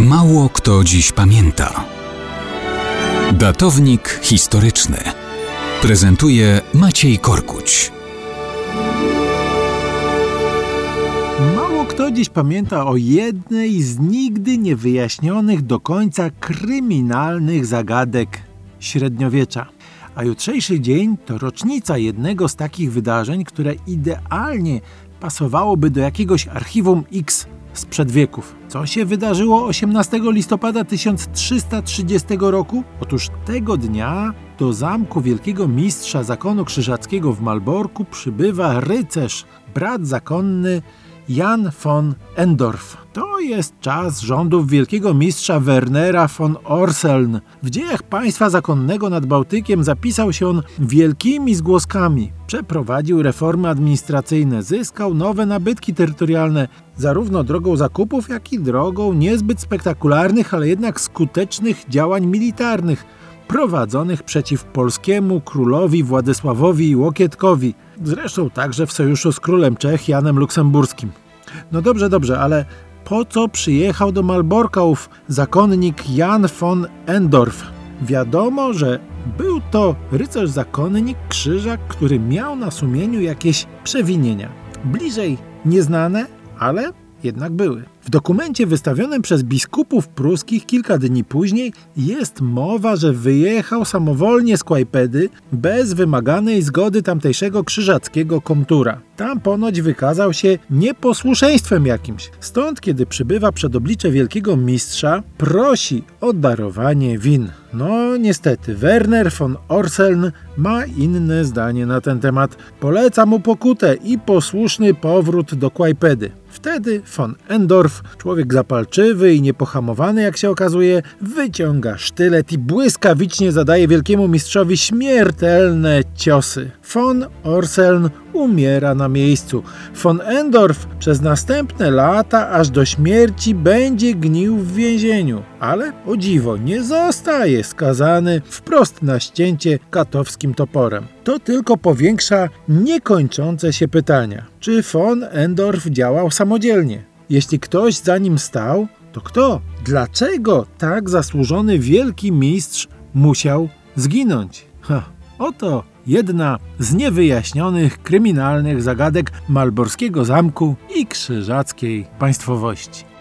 Mało kto dziś pamięta. Datownik historyczny prezentuje Maciej Korkuć. Mało kto dziś pamięta o jednej z nigdy niewyjaśnionych do końca kryminalnych zagadek średniowiecza. A jutrzejszy dzień to rocznica jednego z takich wydarzeń, które idealnie pasowałoby do jakiegoś archiwum X sprzed wieków. Co się wydarzyło 18 listopada 1330 roku? Otóż tego dnia do zamku wielkiego mistrza zakonu krzyżackiego w Malborku przybywa rycerz, brat zakonny Jan von Endorf. To jest czas rządów wielkiego mistrza Wernera von Orseln. W dziejach państwa zakonnego nad Bałtykiem zapisał się on wielkimi zgłoskami. Przeprowadził reformy administracyjne, zyskał nowe nabytki terytorialne, zarówno drogą zakupów, jak i drogą niezbyt spektakularnych, ale jednak skutecznych działań militarnych prowadzonych przeciw polskiemu królowi Władysławowi Łokietkowi, zresztą także w sojuszu z królem Czech Janem Luksemburskim. No dobrze, dobrze, ale po co przyjechał do Malborka ów zakonnik Jan von Endorf? Wiadomo, że był to rycerz zakonnik krzyżak, który miał na sumieniu jakieś przewinienia. Bliżej nieznane, ale jednak były. W dokumencie wystawionym przez biskupów pruskich kilka dni później jest mowa, że wyjechał samowolnie z Kłajpedy bez wymaganej zgody tamtejszego krzyżackiego komtura. Tam ponoć wykazał się nieposłuszeństwem jakimś. Stąd, kiedy przybywa przed oblicze wielkiego mistrza, prosi o darowanie win. No niestety, Werner von Orseln ma inne zdanie na ten temat. Poleca mu pokutę i posłuszny powrót do Kłajpedy. Wtedy von Endorf, człowiek zapalczywy i niepohamowany jak się okazuje, wyciąga sztylet i błyskawicznie zadaje wielkiemu mistrzowi śmiertelne ciosy. Von Orseln umiera na miejscu. Von Endorf przez następne lata aż do śmierci będzie gnił w więzieniu, ale o dziwo nie zostaje skazany wprost na ścięcie katowskim toporem. To tylko powiększa niekończące się pytania. Czy von Endorf działał samodzielnie? Jeśli ktoś za nim stał, to kto? Dlaczego tak zasłużony wielki mistrz musiał zginąć? Ha, oto jedna z niewyjaśnionych kryminalnych zagadek malborskiego zamku i krzyżackiej państwowości.